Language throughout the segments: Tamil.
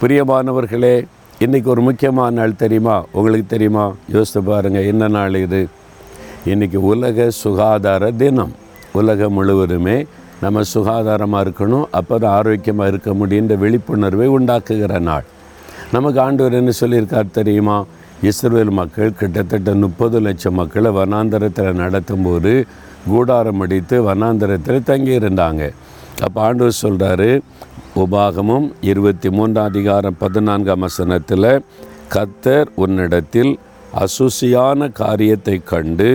பிரியமானவர்களே இன்றைக்கி ஒரு முக்கியமான நாள் தெரியுமா? உங்களுக்கு தெரியுமா? யோசித்து பாருங்கள் என்ன நாள் இது? இன்றைக்கி உலக சுகாதார தினம். உலகம் முழுவதுமே நம்ம சுகாதாரமாக இருக்கணும் அப்போ தான் ஆரோக்கியமாக இருக்க முடியுன்ற விழிப்புணர்வை உண்டாக்குகிற நாள். நமக்கு ஆண்டவர் என்ன சொல்லியிருக்கார் தெரியுமா? இஸ்ரேல் மக்கள் கிட்டத்தட்ட முப்பது லட்சம் மக்களை வனாந்தரத்தில் நடத்தும்போது கூடாரம் அடித்து வனாந்தரத்தில் தங்கியிருந்தாங்க. அப்போ ஆண்டவர் சொல்கிறாரு உபாகமும் இருபத்தி மூன்றாம் அதிகாரம் பதினான்காம் வசனத்தில் கத்தர் உன்னிடத்தில் அசுசியான காரியத்தை கண்டு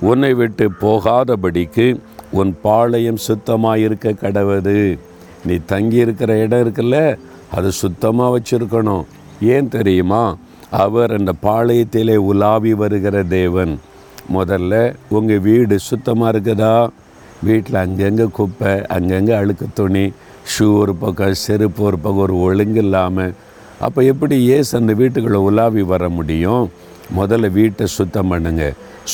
உன்னை விட்டு போகாதபடிக்கு உன் பாளையம் சுத்தமாக இருக்க கடவுது. நீ தங்கி இருக்கிற இடம் இருக்குல்ல அது சுத்தமாக வச்சுருக்கணும். ஏன் தெரியுமா? அவர் அந்த பாளையத்திலே உலாவி வருகிற தேவன். முதல்ல உங்கள் வீடு சுத்தமாக இருக்குதா? வீட்டில் அங்கங்கே குப்பை அங்கங்கே அழுக்கு துணி ஷூ ஒரு பக்கம் செருப்பு ஒரு பக்கம் ஒரு ஒழுங்கு இல்லாமல் அப்போ எப்படி ஏசு அந்த வீட்டுக்குள்ளே உலாவி வர முடியும்? முதல்ல வீட்டை சுத்தம் பண்ணுங்க.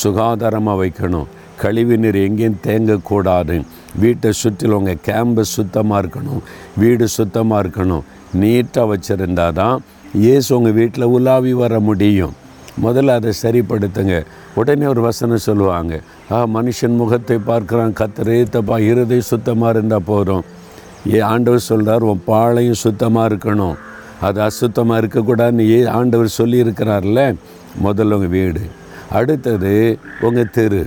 சுகாதாரமாக வைக்கணும். கழிவு நீர் எங்கேயும் தேங்கக்கூடாது. வீட்டை சுற்றிலும் உங்கள் கேம்பஸ் சுத்தமாக இருக்கணும். வீடு சுத்தமாக இருக்கணும். நீட்டாக வச்சுருந்தா தான் ஏசு உங்கள் வீட்டில் உலாவி வர முடியும். முதல்ல அதை சரிப்படுத்துங்க. உடனே ஒரு வசனம் சொல்லுவாங்க. ஆ மனுஷன் முகத்தை பார்க்குறான். கத்தரே இருதை சுத்தமாக இருந்தால் போதும். ஏ ஆண்டவர் சொல்கிறார் உன் பாழையும் சுத்தமாக இருக்கணும். அது அசுத்தமாக இருக்கக்கூடாதுன்னு ஏ ஆண்டவர் சொல்லியிருக்கிறார்ல முதல்ல உங்கள் வீடு அடுத்தது உங்கள் தெரு.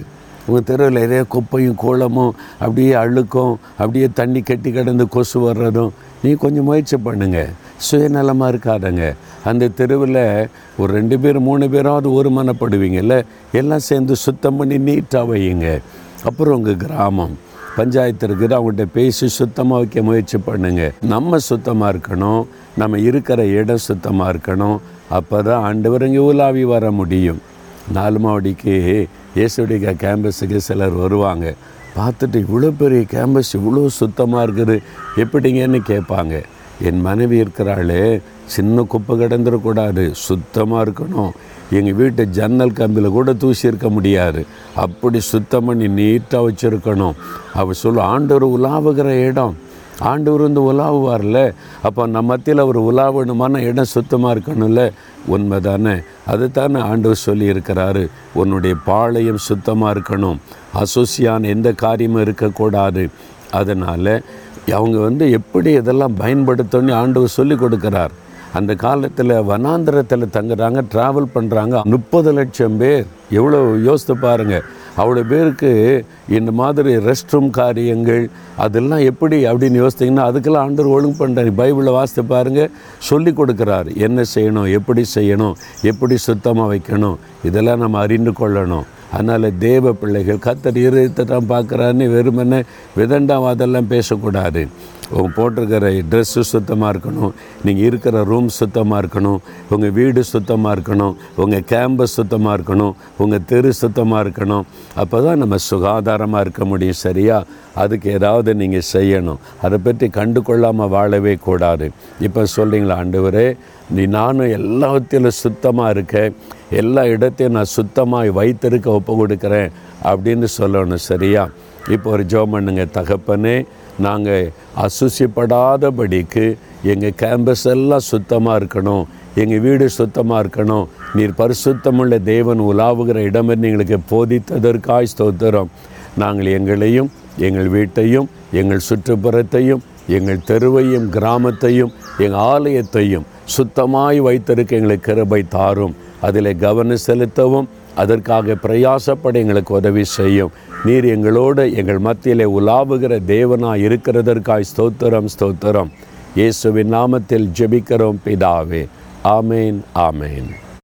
உங்கள் தெருவில் நிறைய குப்பையும் கோலமும் அப்படியே அழுக்கும் அப்படியே தண்ணி கட்டி கிடந்து கொசு வர்றதும். நீ கொஞ்சம் முயற்சி பண்ணுங்கள் சுயநலமாக இருக்காதங்க. அந்த தெருவில் ஒரு ரெண்டு பேர் மூணு பேராவது ஒரு மனப்படுவீங்கல்ல எல்லாம் சேர்ந்து சுத்தம் பண்ணி நீட்டாக வையுங்க. அப்புறம் உங்கள் கிராமம். பஞ்சாயத்து இருக்குது அவங்கள்ட்ட பேசி சுத்தமாக வைக்க முயற்சி பண்ணுங்கள் நம்ம சுத்தமாக இருக்கணும். நம்ம இருக்கிற இடம் சுத்தமாக இருக்கணும். அப்போ தான் ஆண்டவர் இங்கே உலாவி வர முடியும். நாலு மாவடிக்கு இயேசுடிக்கா கேம்பஸுக்கு சிலர் வருவாங்க. பார்த்துட்டு இவ்வளோ பெரிய கேம்பஸ் இவ்வளோ சுத்தமாக இருக்குது. எப்படிங்கன்னு கேட்பாங்க. என் மனைவி இருக்கிறாளே சின்ன குப்பை கிடந்துடக்கூடாது சுத்தமாக இருக்கணும். எங்கள் வீட்டு ஜன்னல் கம்பியில் கூட தூசி இருக்க முடியாது. அப்படி சுத்தம் பண்ணி நீட்டாக வச்சுருக்கணும். அவர் சொல்ல ஆண்டவர் உலாவுகிற இடம். ஆண்டவர் வந்து உலாவுவார்ல. அப்போ நம்ம மத்தியில் அவர் உலாவணுமான இடம் சுத்தமாக இருக்கணும்ல? உண்மை தானே அது தானே ஆண்டவர் சொல்லியிருக்கிறாரு. உன்னுடைய பாளையம் சுத்தமாக இருக்கணும். அசோசியான் எந்த காரியமும் இருக்கக்கூடாது. அதனால் அவங்க வந்து எப்படி இதெல்லாம் பயன்படுத்தணும்னு ஆண்டவர் சொல்லி கொடுக்குறார். அந்த காலத்தில் வனாந்திரத்தில் தங்குறாங்க ட்ராவல் பண்ணுறாங்க முப்பது லட்சம் பேர். எவ்வளோ யோசித்து பாருங்கள் அவ்வளோ பேருக்கு இந்த மாதிரி ரெஸ்ட் ரூம் காரியங்கள் அதெல்லாம் எப்படி அப்படின்னு யோசித்தீங்கன்னா அதுக்கெல்லாம் ஆண்டர் ஒழுங்கு பண்ணுறாரு பைபிளை வாசித்து பாருங்கள் சொல்லி கொடுக்குறாரு. என்ன செய்யணும் எப்படி செய்யணும் எப்படி சுத்தமாக வைக்கணும் இதெல்லாம் நம்ம அறிந்து கொள்ளணும். அதனால் தேவ பிள்ளைகள் கத்தர் இருத்தை தான் பார்க்குறான்னு வெறுமனே விதண்டாவாதெல்லாம் பேசக்கூடாது. உங்க போட்டிருக்கிற ட்ரெஸ்ஸு சுத்தமாக இருக்கணும். நீங்கள் இருக்கிற ரூம் சுத்தமாக இருக்கணும். உங்கள் வீடு சுத்தமாக இருக்கணும். உங்கள் கேம்பஸ் சுத்தமாக இருக்கணும். உங்கள் தெரு சுத்தமாக இருக்கணும். அப்போ தான் நம்ம சுகாதாரமாக இருக்க முடியும் சரியா? அதுக்கு ஏதாவது நீங்கள் செய்யணும். அதை பற்றி கண்டு கொள்ளாமல் வாழவே கூடாது. இப்போ சொல்கிறீங்களா ஆண்டவரே நீ நானும் எல்லாத்திலும் சுத்தமாக இருக்கேன். எல்லா இடத்தையும் நான் சுத்தமாக வைத்திருக்க ஒப்பு கொடுக்குறேன் அப்படின்னு சொல்லணும் சரியா? இப்போ ஒரு ஜோம் பண்ணுங்க தகப்பனே. நாங்கள் அசுசிப்படாதபடிக்கு எங்கள் கேம்பஸ் எல்லாம் சுத்தமாக இருக்கணும். எங்கள் வீடு சுத்தமாக இருக்கணும். நீர் பரிசுத்தமுள்ள தேவன் உலாவுகிற இடமென்று எங்களுக்கு போதித்ததற்காய் ஸ்தோத்திரம். நாங்கள் எங்களையும் எங்கள் வீட்டையும் எங்கள் சுற்றுப்புறத்தையும் எங்கள் தெருவையும் கிராமத்தையும் எங்கள் ஆலயத்தையும் சுத்தமாய் வைத்திருக்க எங்களுக்கு கிருபை தாரும். அதில் கவனம் செலுத்தவும் அதற்காக பிரயாசப்பட எங்களுக்கு உதவி செய்யும். நீர் எங்களோடு எங்கள் மத்தியிலே உலாவுகிற தேவனாக இருக்கிறதற்காய் ஸ்தோத்திரம் ஸ்தோத்திரம். இயேசுவின் நாமத்தில் ஜெபிக்கிறோம் பிதாவே. ஆமேன் ஆமேன்.